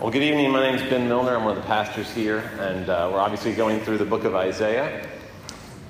Well, good evening. My name is Ben Milner. I'm one of the pastors here, and uh, we're obviously going through the book of Isaiah.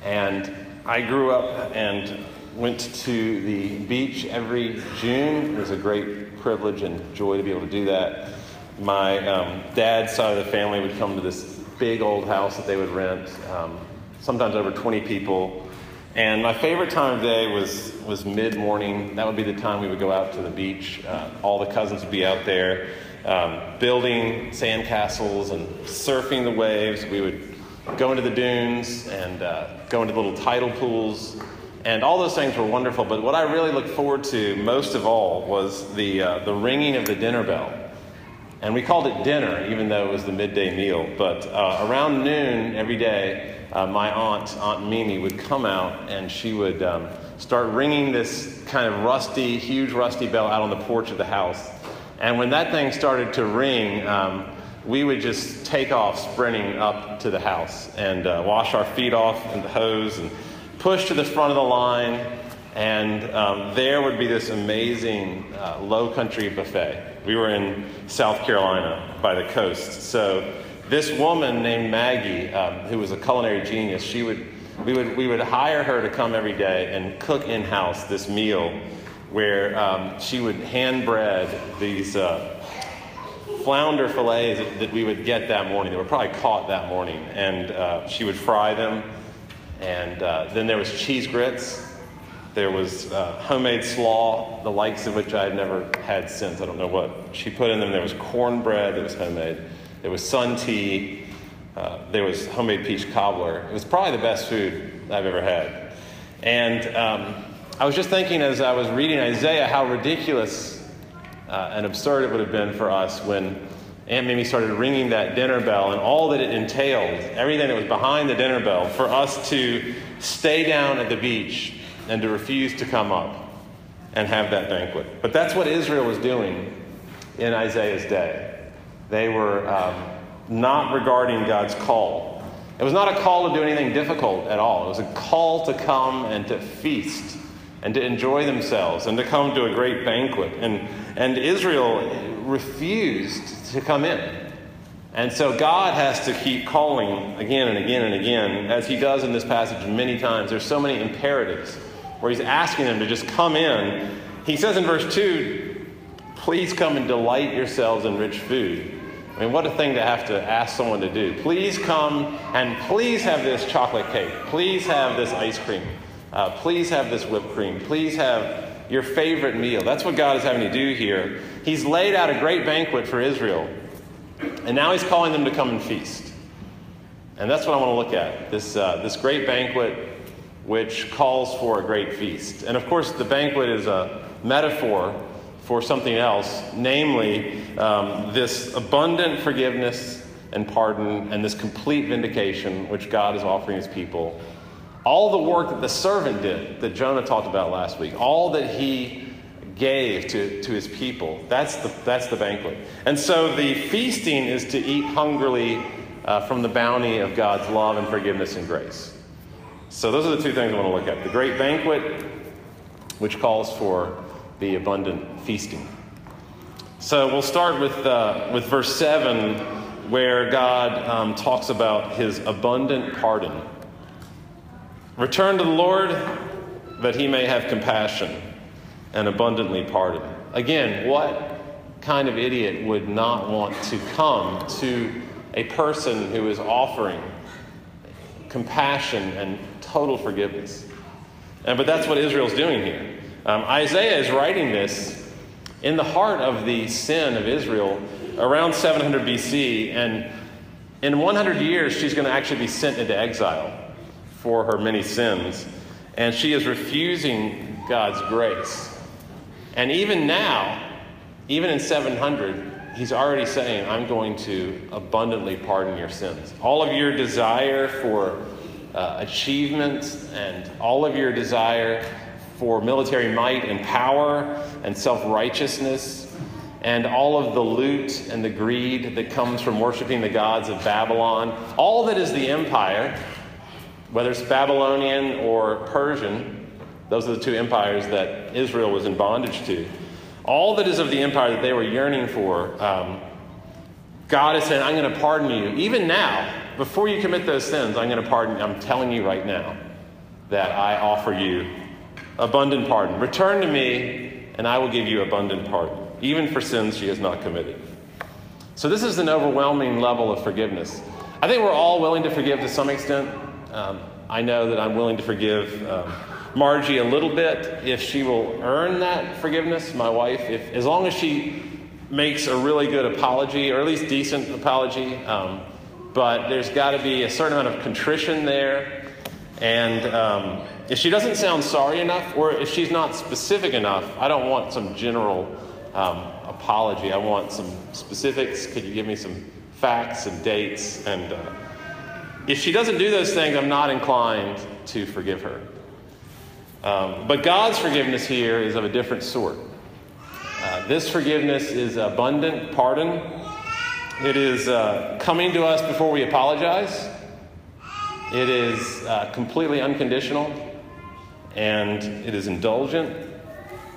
And I grew up and went to the beach every June. It was a great privilege and joy to be able to do that. My um, dad's side of the family would come to this big old house that they would rent, um, sometimes over 20 people. And my favorite time of day was, was mid morning. That would be the time we would go out to the beach. Uh, all the cousins would be out there um, building sandcastles and surfing the waves. We would go into the dunes and uh, go into little tidal pools. And all those things were wonderful. But what I really looked forward to most of all was the, uh, the ringing of the dinner bell. And we called it dinner, even though it was the midday meal. But uh, around noon every day, uh, my aunt, Aunt Mimi, would come out and she would um, start ringing this kind of rusty, huge rusty bell out on the porch of the house. And when that thing started to ring, um, we would just take off sprinting up to the house and uh, wash our feet off in the hose and push to the front of the line. And um, there would be this amazing uh, low country buffet. We were in South Carolina by the coast. So this woman named Maggie, um, who was a culinary genius, she would, we, would, we would hire her to come every day and cook in house this meal where um, she would hand bread these uh, flounder fillets that, we would get that morning. They were probably caught that morning. And uh, she would fry them. And uh, then there was cheese grits. There was uh, homemade slaw, the likes of which I had never had since. I don't know what she put in them. There was cornbread that was homemade. There was sun tea. Uh, there was homemade peach cobbler. It was probably the best food I've ever had. And um, I was just thinking as I was reading Isaiah how ridiculous uh, and absurd it would have been for us when Aunt Mimi started ringing that dinner bell and all that it entailed, everything that was behind the dinner bell, for us to stay down at the beach and to refuse to come up and have that banquet. But that's what Israel was doing in Isaiah's day. They were um, not regarding God's call. It was not a call to do anything difficult at all. It was a call to come and to feast and to enjoy themselves and to come to a great banquet. And, and Israel refused to come in. And so God has to keep calling again and again and again, as he does in this passage many times. There's so many imperatives where he's asking them to just come in. He says in verse 2, please come and delight yourselves in rich food. I mean, what a thing to have to ask someone to do. Please come and please have this chocolate cake. Please have this ice cream. Uh, please have this whipped cream. Please have your favorite meal. That's what God is having to do here. He's laid out a great banquet for Israel, and now He's calling them to come and feast. And that's what I want to look at this, uh, this great banquet which calls for a great feast. And of course, the banquet is a metaphor for something else, namely um, this abundant forgiveness and pardon and this complete vindication which God is offering His people all the work that the servant did, that Jonah talked about last week, all that he gave to, to his people, that's the, that's the banquet. And so the feasting is to eat hungrily uh, from the bounty of God's love and forgiveness and grace. So those are the two things I want to look at the great banquet, which calls for the abundant feasting. So we'll start with, uh, with verse 7, where God um, talks about his abundant pardon. Return to the Lord that he may have compassion and abundantly pardon. Again, what kind of idiot would not want to come to a person who is offering compassion and total forgiveness? And, but that's what Israel's doing here. Um, Isaiah is writing this in the heart of the sin of Israel around 700 BC, and in 100 years, she's going to actually be sent into exile for her many sins. And she is refusing God's grace. And even now, even in 700, he's already saying, I'm going to abundantly pardon your sins. All of your desire for uh, achievement and all of your desire for military might and power and self righteousness and all of the loot and the greed that comes from worshiping the gods of Babylon, all that is the empire whether it's Babylonian or Persian, those are the two empires that Israel was in bondage to. All that is of the empire that they were yearning for, um, God is saying, I'm going to pardon you. Even now, before you commit those sins, I'm going to pardon. I'm telling you right now that I offer you abundant pardon. Return to me, and I will give you abundant pardon, even for sins she has not committed. So, this is an overwhelming level of forgiveness. I think we're all willing to forgive to some extent. Um, I know that I'm willing to forgive um, Margie a little bit if she will earn that forgiveness, my wife, if, as long as she makes a really good apology, or at least decent apology. Um, but there's got to be a certain amount of contrition there. And um, if she doesn't sound sorry enough, or if she's not specific enough, I don't want some general um, apology. I want some specifics. Could you give me some facts and dates? And uh, if she doesn't do those things, I'm not inclined to forgive her. Um, but God's forgiveness here is of a different sort. Uh, this forgiveness is abundant pardon. It is uh, coming to us before we apologize. It is uh, completely unconditional. And it is indulgent.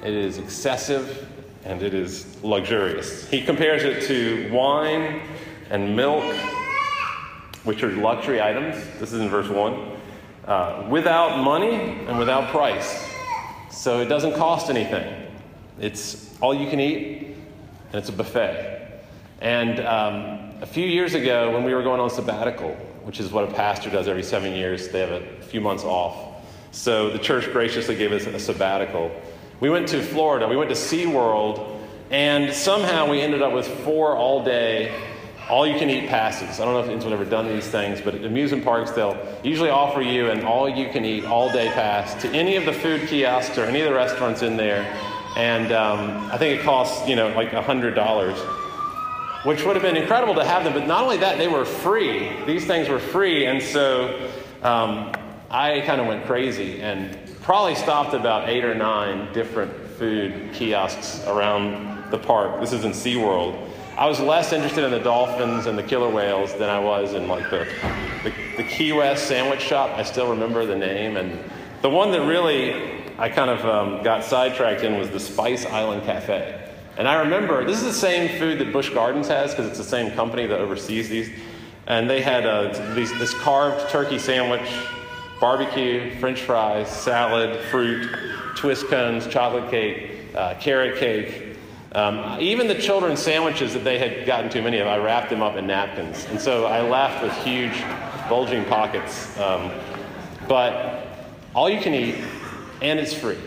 It is excessive. And it is luxurious. He compares it to wine and milk, which are luxury items. This is in verse 1 uh, without money and without price. So it doesn't cost anything. It's all you can eat, and it's a buffet. And um, a few years ago, when we were going on sabbatical, which is what a pastor does every seven years, they have a few months off. So the church graciously gave us a sabbatical. We went to Florida, we went to SeaWorld, and somehow we ended up with four all day all you can eat passes. I don't know if anyone's ever done these things, but at amusement parks, they'll usually offer you an all you can eat all day pass to any of the food kiosks or any of the restaurants in there. And um, I think it costs, you know, like $100, which would have been incredible to have them. But not only that, they were free. These things were free. And so um, I kind of went crazy and probably stopped about eight or nine different food kiosks around the park. This is in SeaWorld. I was less interested in the dolphins and the killer whales than I was in like the, the, the Key West sandwich shop. I still remember the name. And the one that really I kind of um, got sidetracked in was the Spice Island Cafe. And I remember this is the same food that Busch Gardens has because it's the same company that oversees these. And they had uh, these, this carved turkey sandwich, barbecue, french fries, salad, fruit, twist cones, chocolate cake, uh, carrot cake, um, even the children's sandwiches that they had gotten too many of, I wrapped them up in napkins. And so I left with huge, bulging pockets. Um, but all you can eat, and it's free,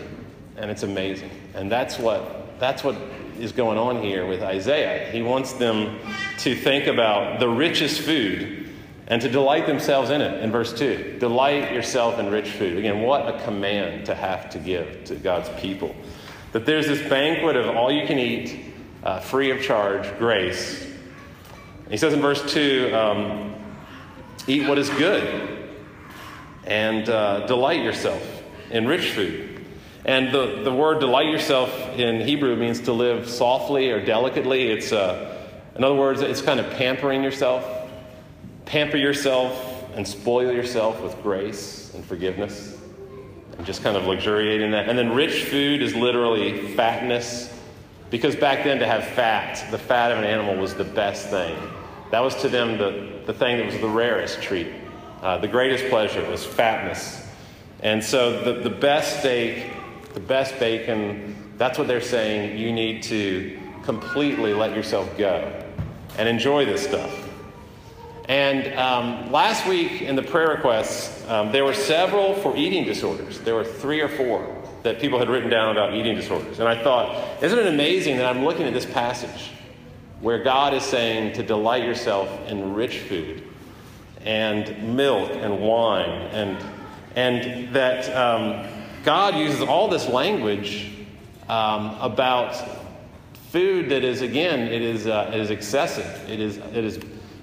and it's amazing. And that's what, that's what is going on here with Isaiah. He wants them to think about the richest food and to delight themselves in it. In verse 2, delight yourself in rich food. Again, what a command to have to give to God's people. That there's this banquet of all you can eat, uh, free of charge, grace. He says in verse 2 um, eat what is good and uh, delight yourself in rich food. And the, the word delight yourself in Hebrew means to live softly or delicately. It's, uh, in other words, it's kind of pampering yourself. Pamper yourself and spoil yourself with grace and forgiveness and just kind of luxuriating that. And then rich food is literally fatness, because back then to have fat, the fat of an animal was the best thing. That was to them the, the thing that was the rarest treat. Uh, the greatest pleasure was fatness. And so the, the best steak, the best bacon, that's what they're saying. You need to completely let yourself go and enjoy this stuff. And um, last week in the prayer requests, um, there were several for eating disorders. There were three or four that people had written down about eating disorders. And I thought, isn't it amazing that I'm looking at this passage where God is saying to delight yourself in rich food and milk and wine, and, and that um, God uses all this language um, about food that is, again, it is, uh, it is excessive, it is, it is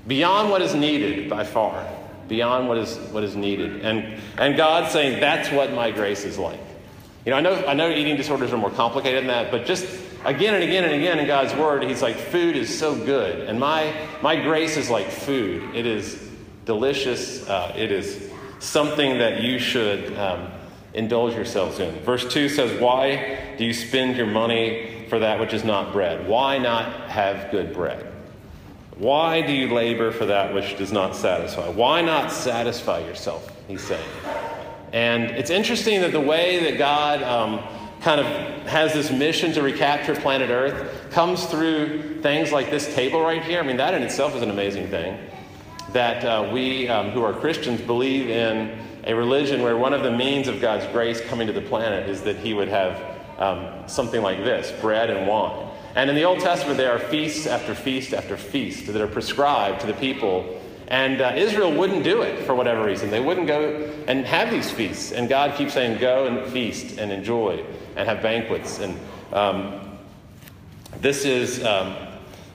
beyond what is needed by far, beyond what is, what is needed. And, and God's saying, that's what my grace is like. You know, I know, I know eating disorders are more complicated than that, but just again and again and again in God's Word, He's like, food is so good. And my, my grace is like food. It is delicious. Uh, it is something that you should um, indulge yourselves in. Verse 2 says, Why do you spend your money for that which is not bread? Why not have good bread? Why do you labor for that which does not satisfy? Why not satisfy yourself? He's saying. And it's interesting that the way that God um, kind of has this mission to recapture planet Earth comes through things like this table right here. I mean, that in itself is an amazing thing. That uh, we um, who are Christians believe in a religion where one of the means of God's grace coming to the planet is that He would have um, something like this bread and wine. And in the Old Testament, there are feasts after feast after feast that are prescribed to the people. And uh, Israel wouldn't do it for whatever reason. They wouldn't go and have these feasts. And God keeps saying, go and feast and enjoy and have banquets. And um, this is um,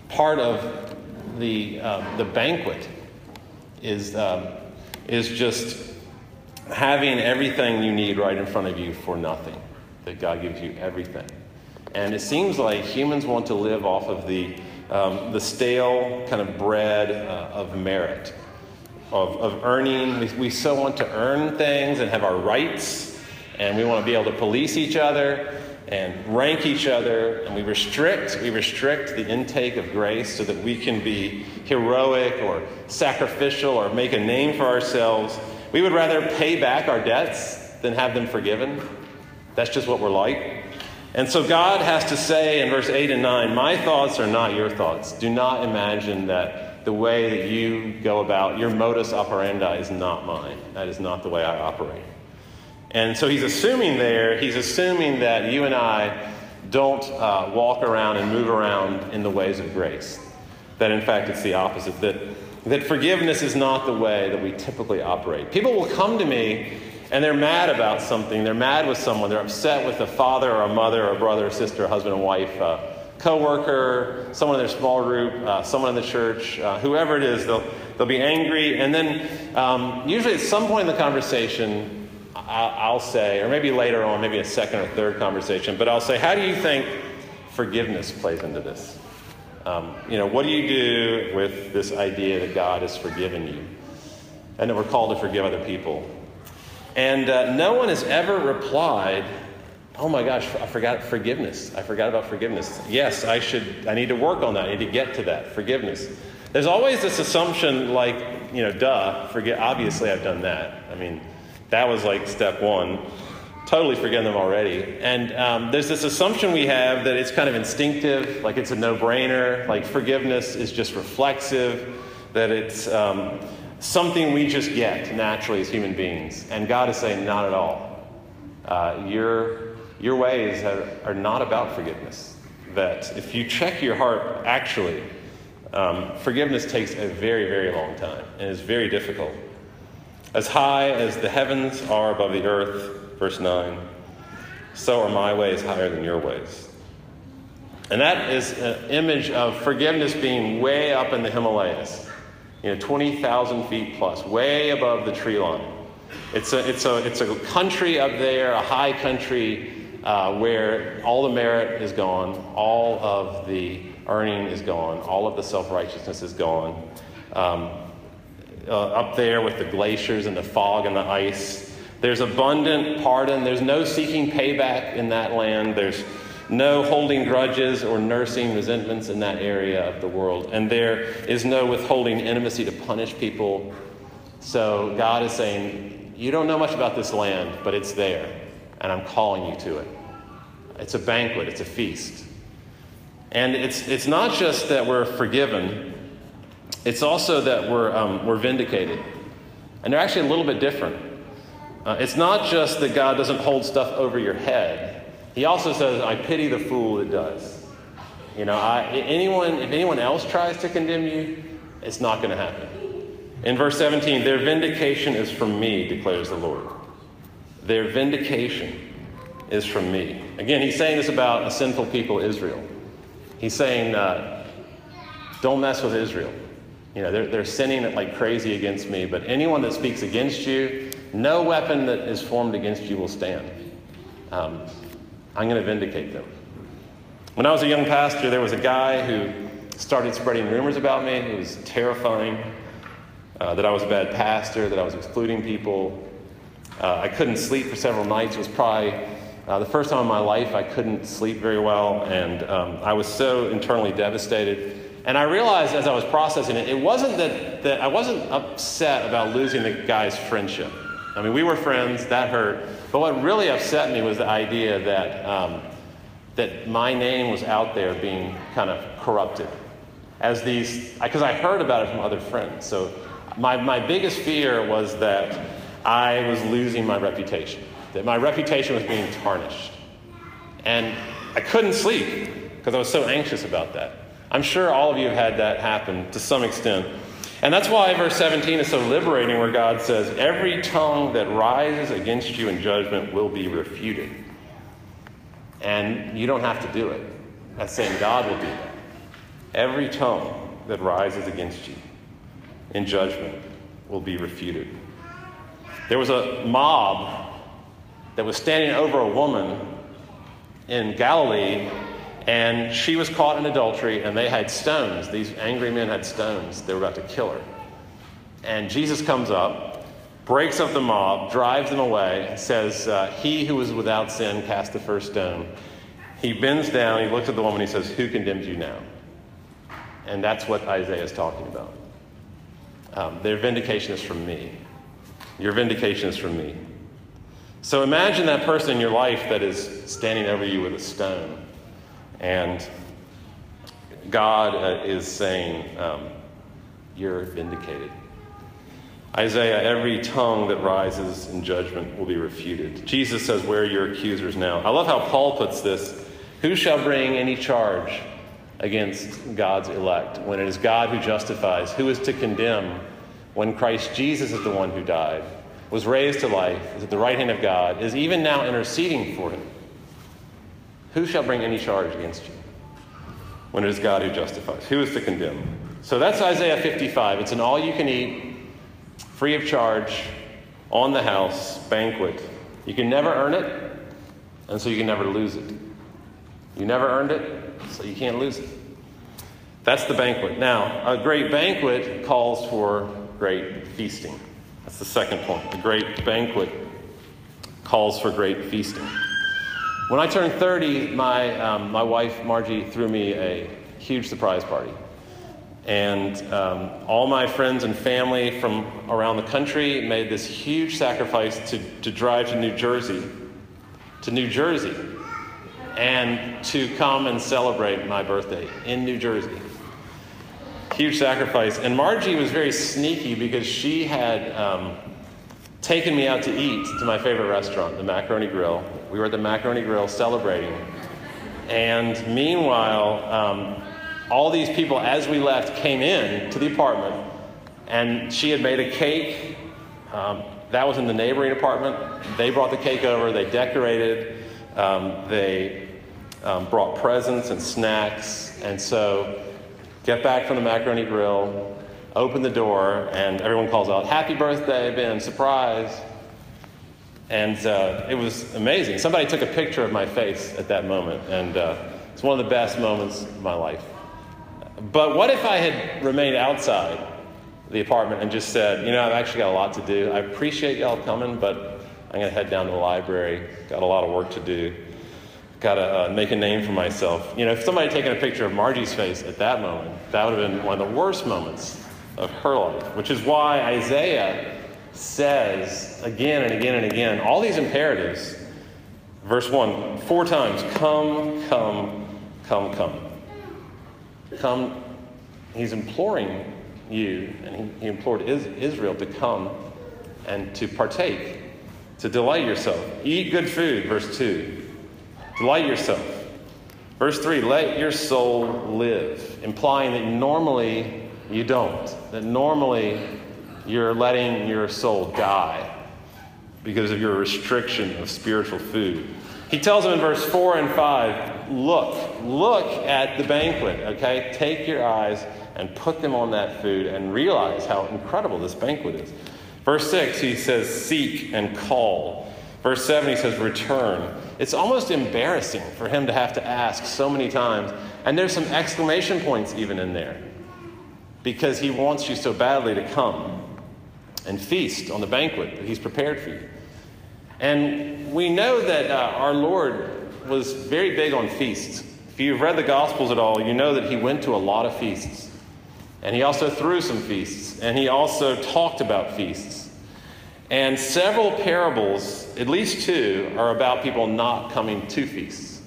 part of the, uh, the banquet is, um, is just having everything you need right in front of you for nothing. That God gives you everything. And it seems like humans want to live off of the, um, the stale kind of bread uh, of merit, of, of earning. We, we so want to earn things and have our rights, and we want to be able to police each other and rank each other, and we restrict, we restrict the intake of grace so that we can be heroic or sacrificial or make a name for ourselves. We would rather pay back our debts than have them forgiven. That's just what we're like. And so God has to say in verse 8 and 9, My thoughts are not your thoughts. Do not imagine that the way that you go about, your modus operandi is not mine. That is not the way I operate. And so he's assuming there, he's assuming that you and I don't uh, walk around and move around in the ways of grace. That in fact it's the opposite. That, that forgiveness is not the way that we typically operate. People will come to me and they're mad about something. They're mad with someone. They're upset with a father or a mother or a brother or sister, husband and wife, uh, coworker, someone in their small group, uh, someone in the church, uh, whoever it is. They'll they'll be angry, and then um, usually at some point in the conversation, I'll, I'll say, or maybe later on, maybe a second or third conversation, but I'll say, "How do you think forgiveness plays into this?" Um, you know, what do you do with this idea that God has forgiven you? And that we're called to forgive other people. And uh, no one has ever replied, Oh my gosh, I forgot forgiveness. I forgot about forgiveness. Yes, I should, I need to work on that. I need to get to that forgiveness. There's always this assumption, like, you know, duh, forget, obviously I've done that. I mean, that was like step one. Totally forgiven them already. And um, there's this assumption we have that it's kind of instinctive, like it's a no brainer, like forgiveness is just reflexive, that it's, um, something we just get naturally as human beings. And God is saying, not at all. Uh, your, your ways are, are not about forgiveness. That if you check your heart, actually, um, forgiveness takes a very, very long time and is very difficult. As high as the heavens are above the earth, verse 9, so are my ways higher than your ways. And that is an image of forgiveness being way up in the Himalayas you know, 20,000 feet plus, way above the tree line. It's a, it's a, it's a country up there, a high country, uh, where all the merit is gone, all of the earning is gone, all of the self righteousness is gone. Um, uh, up there with the glaciers and the fog and the ice, there's abundant pardon. There's no seeking payback in that land. There's no holding grudges or nursing resentments in that area of the world. And there is no withholding intimacy to punish people. So God is saying, You don't know much about this land, but it's there, and I'm calling you to it. It's a banquet, it's a feast. And it's, it's not just that we're forgiven, it's also that we're, um, we're vindicated. And they're actually a little bit different. Uh, it's not just that God doesn't hold stuff over your head, he also says, I pity the fool that does. You know, I, anyone, if anyone else tries to condemn you, it's not going to happen. In verse 17, their vindication is from me, declares the Lord. Their vindication is from me. Again, he's saying this about a sinful people, Israel. He's saying, uh, don't mess with Israel. You know, they're, they're sinning like crazy against me, but anyone that speaks against you, no weapon that is formed against you will stand. Um, I'm going to vindicate them. When I was a young pastor, there was a guy who started spreading rumors about me. It was terrifying uh, that I was a bad pastor, that I was excluding people. Uh, I couldn't sleep for several nights. It was probably uh, the first time in my life I couldn't sleep very well, and um, I was so internally devastated. And I realized as I was processing it, it wasn't that, that I wasn't upset about losing the guy's friendship. I mean, we were friends, that hurt. But what really upset me was the idea that, um, that my name was out there being kind of corrupted. As these, because I heard about it from other friends. So my, my biggest fear was that I was losing my reputation, that my reputation was being tarnished. And I couldn't sleep because I was so anxious about that. I'm sure all of you have had that happen to some extent. And that's why verse 17 is so liberating, where God says, Every tongue that rises against you in judgment will be refuted. And you don't have to do it. That's saying God will do that. Every tongue that rises against you in judgment will be refuted. There was a mob that was standing over a woman in Galilee and she was caught in adultery, and they had stones. These angry men had stones. They were about to kill her. And Jesus comes up, breaks up the mob, drives them away, and says, uh, He who is without sin cast the first stone. He bends down, he looks at the woman, he says, Who condemns you now? And that's what Isaiah is talking about. Um, their vindication is from me. Your vindication is from me. So imagine that person in your life that is standing over you with a stone. And God uh, is saying, um, You're vindicated. Isaiah, every tongue that rises in judgment will be refuted. Jesus says, Where are your accusers now? I love how Paul puts this Who shall bring any charge against God's elect when it is God who justifies? Who is to condemn when Christ Jesus is the one who died, was raised to life, is at the right hand of God, is even now interceding for him? Who shall bring any charge against you? When it is God who justifies. Who is to condemn? So that's Isaiah 55. It's an all you can eat, free of charge, on the house banquet. You can never earn it, and so you can never lose it. You never earned it, so you can't lose it. That's the banquet. Now, a great banquet calls for great feasting. That's the second point. The great banquet calls for great feasting. When I turned 30, my, um, my wife, Margie, threw me a huge surprise party. And um, all my friends and family from around the country made this huge sacrifice to, to drive to New Jersey, to New Jersey, and to come and celebrate my birthday in New Jersey. Huge sacrifice. And Margie was very sneaky because she had um, taken me out to eat to my favorite restaurant, the Macaroni Grill, we were at the Macaroni Grill celebrating. And meanwhile, um, all these people, as we left, came in to the apartment, and she had made a cake. Um, that was in the neighboring apartment. They brought the cake over, they decorated, um, they um, brought presents and snacks. And so, get back from the Macaroni Grill, open the door, and everyone calls out, Happy birthday, Ben, surprise. And uh, it was amazing. Somebody took a picture of my face at that moment, and uh, it's one of the best moments of my life. But what if I had remained outside the apartment and just said, you know, I've actually got a lot to do. I appreciate y'all coming, but I'm going to head down to the library. Got a lot of work to do. Got to uh, make a name for myself. You know, if somebody had taken a picture of Margie's face at that moment, that would have been one of the worst moments of her life, which is why Isaiah says again and again and again all these imperatives. Verse 1, four times come, come, come, come. Come. He's imploring you, and he, he implored Israel to come and to partake, to delight yourself. Eat good food, verse 2. Delight yourself. Verse 3, let your soul live, implying that normally you don't, that normally you're letting your soul die because of your restriction of spiritual food. He tells them in verse 4 and 5 look, look at the banquet, okay? Take your eyes and put them on that food and realize how incredible this banquet is. Verse 6, he says, seek and call. Verse 7, he says, return. It's almost embarrassing for him to have to ask so many times. And there's some exclamation points even in there because he wants you so badly to come and feast on the banquet that he's prepared for you. And we know that uh, our Lord was very big on feasts. If you've read the Gospels at all, you know that he went to a lot of feasts. And he also threw some feasts. And he also talked about feasts. And several parables, at least two, are about people not coming to feasts,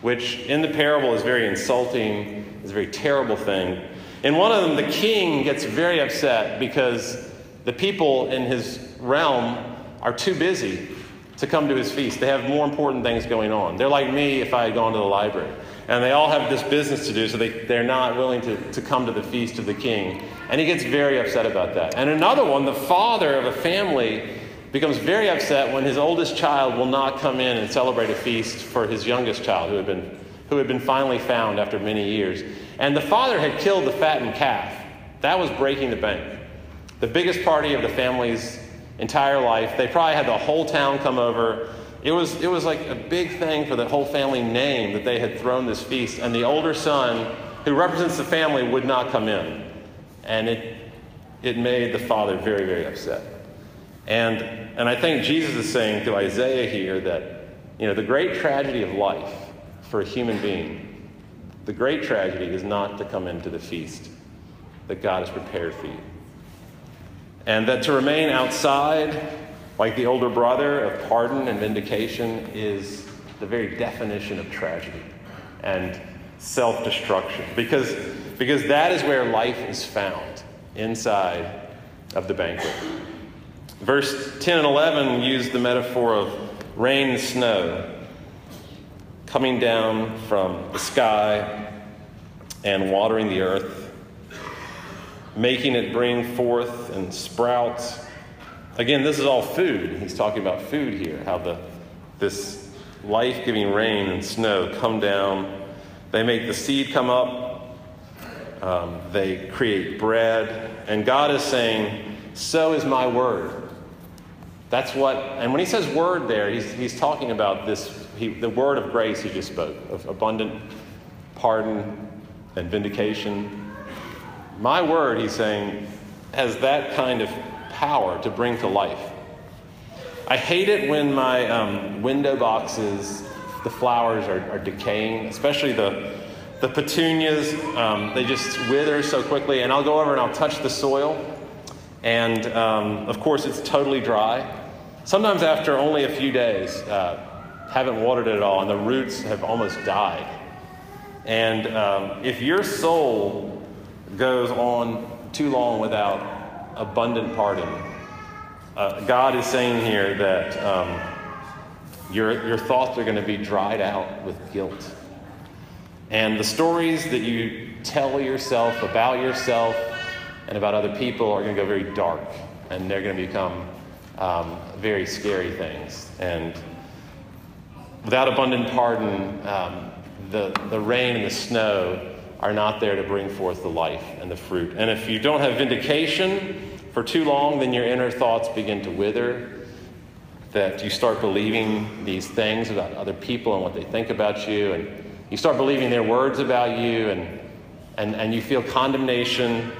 which in the parable is very insulting, is a very terrible thing. In one of them, the king gets very upset because the people in his realm are too busy to come to his feast. They have more important things going on. They're like me if I had gone to the library. And they all have this business to do, so they, they're not willing to, to come to the feast of the king. And he gets very upset about that. And another one, the father of a family becomes very upset when his oldest child will not come in and celebrate a feast for his youngest child who had been, who had been finally found after many years. And the father had killed the fattened calf. That was breaking the bank. The biggest party of the family's entire life. They probably had the whole town come over. It was, it was like a big thing for the whole family name that they had thrown this feast. And the older son, who represents the family, would not come in. And it, it made the father very, very upset. And, and I think Jesus is saying to Isaiah here that, you know, the great tragedy of life for a human being, the great tragedy is not to come into the feast that God has prepared for you. And that to remain outside, like the older brother of pardon and vindication, is the very definition of tragedy and self destruction. Because, because that is where life is found inside of the banquet. Verse 10 and 11 use the metaphor of rain and snow coming down from the sky and watering the earth making it bring forth and sprout. Again, this is all food. He's talking about food here, how the, this life giving rain and snow come down. They make the seed come up, um, they create bread. And God is saying, So is my word. That's what, and when he says word there, he's, he's talking about this, he, the word of grace he just spoke, of abundant pardon and vindication my word, he's saying, has that kind of power to bring to life. I hate it when my um, window boxes, the flowers are, are, decaying, especially the, the petunias. Um, they just wither so quickly. And I'll go over and I'll touch the soil. And um, of course, it's totally dry. Sometimes, after only a few days, uh, haven't watered it at all, and the roots have almost died. And um, if your soul goes on too long without abundant pardon. Uh, God is saying here that um, your, your thoughts are going to be dried out with guilt. And the stories that you tell yourself about yourself and about other people are going to go very dark, and they're going to become um, very scary things. And without abundant pardon, um, the, the rain and the snow are not there to bring forth the life and the fruit. And if you don't have vindication for too long, then your inner thoughts begin to wither, that you start believing these things about other people and what they think about you, and you start believing their words about you, and, and, and you feel condemnation.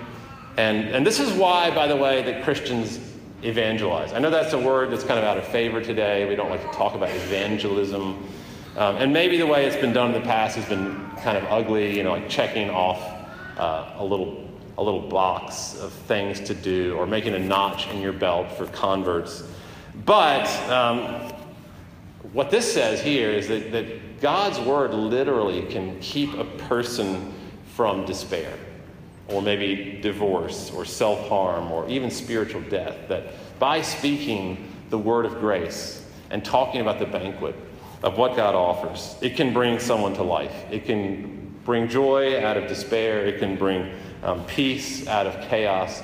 And, and this is why, by the way, that Christians evangelize. I know that's a word that's kind of out of favor today. We don't like to talk about evangelism. Um, and maybe the way it's been done in the past has been kind of ugly, you know, like checking off uh, a little a little box of things to do or making a notch in your belt for converts. But um, what this says here is that, that God's word literally can keep a person from despair or maybe divorce or self harm or even spiritual death. That by speaking the word of grace and talking about the banquet, of what God offers. It can bring someone to life. It can bring joy out of despair. It can bring um, peace out of chaos.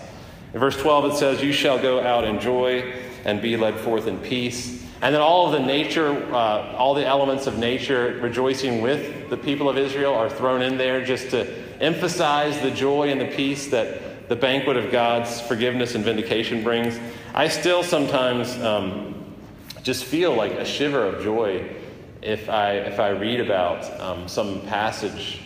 In verse 12, it says, You shall go out in joy and be led forth in peace. And then all of the nature, uh, all the elements of nature rejoicing with the people of Israel are thrown in there just to emphasize the joy and the peace that the banquet of God's forgiveness and vindication brings. I still sometimes um, just feel like a shiver of joy if I, if I read about um, some passage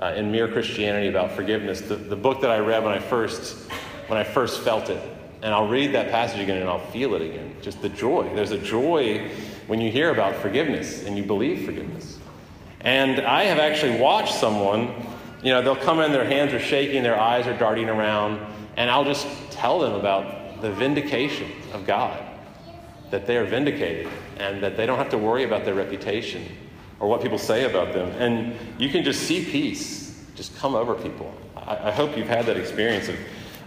uh, in Mere Christianity about forgiveness, the, the book that I read when I, first, when I first felt it, and I'll read that passage again and I'll feel it again. Just the joy. There's a joy when you hear about forgiveness and you believe forgiveness. And I have actually watched someone, you know, they'll come in, their hands are shaking, their eyes are darting around, and I'll just tell them about the vindication of God, that they are vindicated, and that they don't have to worry about their reputation or what people say about them. And you can just see peace just come over people. I, I hope you've had that experience of,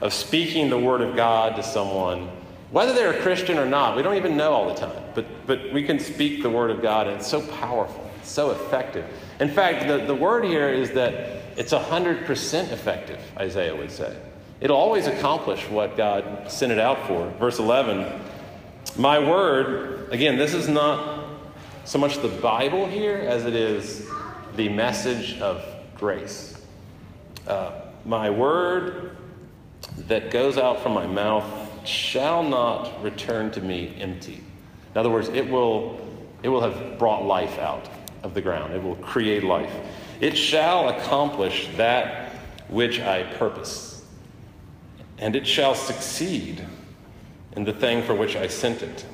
of speaking the Word of God to someone, whether they're a Christian or not. We don't even know all the time, but, but we can speak the Word of God, and it's so powerful, it's so effective. In fact, the, the word here is that it's 100% effective, Isaiah would say. It'll always accomplish what God sent it out for. Verse 11 My word, again, this is not so much the Bible here as it is the message of grace. Uh, my word that goes out from my mouth shall not return to me empty. In other words, it will, it will have brought life out of the ground, it will create life. It shall accomplish that which I purpose, and it shall succeed in the thing for which I sent it.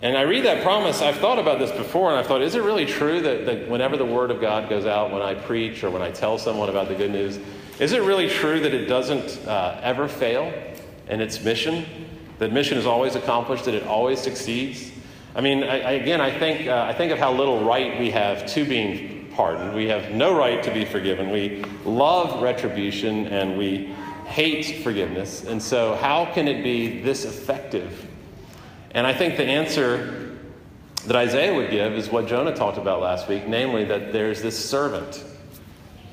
And I read that promise, I've thought about this before, and I've thought, is it really true that, that whenever the Word of God goes out, when I preach or when I tell someone about the good news, is it really true that it doesn't uh, ever fail in its mission? That mission is always accomplished, that it always succeeds? I mean, I, I, again, I think, uh, I think of how little right we have to being pardoned. We have no right to be forgiven. We love retribution and we hate forgiveness. And so, how can it be this effective and I think the answer that Isaiah would give is what Jonah talked about last week, namely that there's this servant.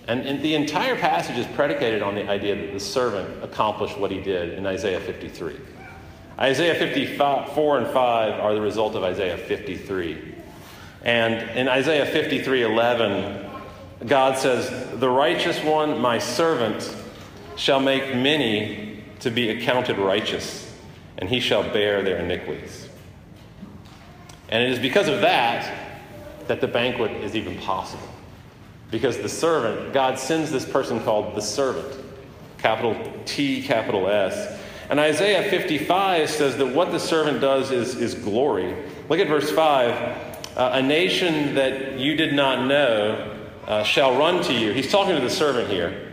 And, and, the entire passage is predicated on the idea that the servant accomplished what he did in Isaiah 53. Isaiah 54 and 5 are the result of Isaiah 53. And in Isaiah 53 11, God says, The righteous one, my servant, shall make many to be accounted righteous and he shall bear their iniquities. And it is because of that that the banquet is even possible. Because the servant, God sends this person called the servant, capital T, capital S. And Isaiah 55 says that what the servant does is, is glory. Look at verse 5. Uh, a nation that you did not know uh, shall run to you. He's talking to the servant here.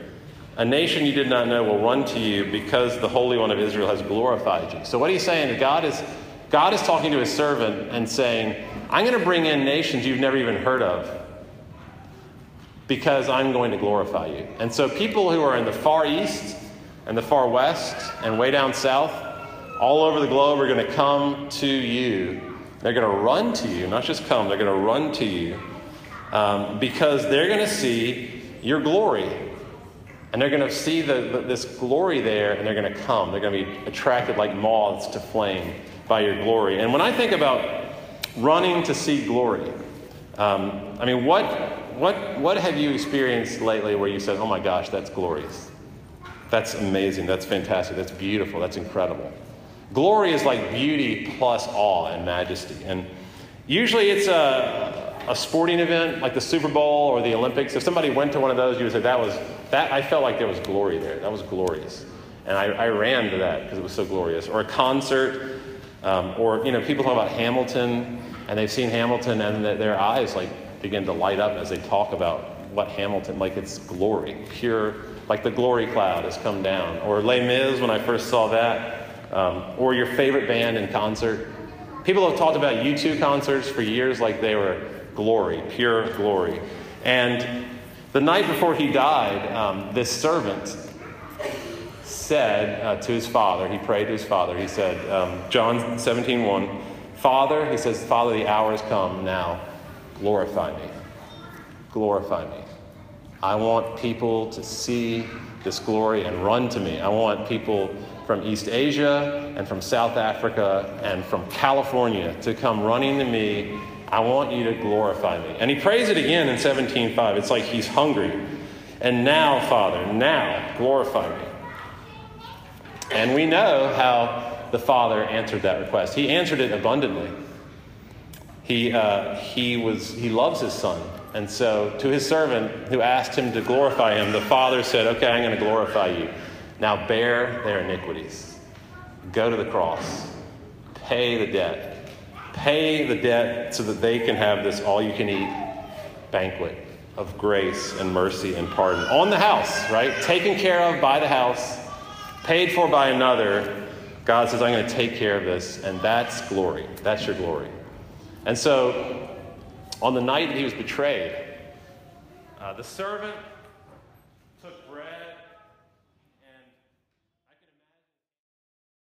A nation you did not know will run to you because the Holy One of Israel has glorified you. So what he's saying God is God is talking to his servant and saying, I'm going to bring in nations you've never even heard of because I'm going to glorify you. And so people who are in the far east and the far west and way down south, all over the globe, are going to come to you. They're going to run to you, not just come, they're going to run to you um, because they're going to see your glory. And they're going to see the, the, this glory there and they're going to come. They're going to be attracted like moths to flame by your glory. And when I think about running to see glory, um, I mean, what, what, what have you experienced lately where you said, oh my gosh, that's glorious? That's amazing. That's fantastic. That's beautiful. That's incredible. Glory is like beauty plus awe and majesty. And usually it's a, a sporting event like the Super Bowl or the Olympics, if somebody went to one of those, you would say that was that. I felt like there was glory there. That was glorious, and I, I ran to that because it was so glorious. Or a concert, um, or you know, people talk about Hamilton, and they've seen Hamilton, and their eyes like begin to light up as they talk about what Hamilton, like it's glory, pure, like the glory cloud has come down. Or Les Mis, when I first saw that, um, or your favorite band in concert. People have talked about U2 concerts for years like they were glory, pure glory. And the night before he died, um, this servant said uh, to his father, he prayed to his father, he said, um, John 17, 1, Father, he says, Father, the hour has come now. Glorify me. Glorify me. I want people to see this glory and run to me. I want people from East Asia and from South Africa and from California to come running to me I want you to glorify me. And he prays it again in 17:5. It's like he's hungry. And now, Father, now glorify me. And we know how the Father answered that request. He answered it abundantly. He, uh, he, was, he loves his son. And so, to his servant who asked him to glorify him, the Father said, Okay, I'm going to glorify you. Now bear their iniquities. Go to the cross. Pay the debt Pay the debt so that they can have this all you can eat banquet of grace and mercy and pardon on the house, right? Taken care of by the house, paid for by another. God says, I'm going to take care of this, and that's glory. That's your glory. And so, on the night that he was betrayed, uh, the servant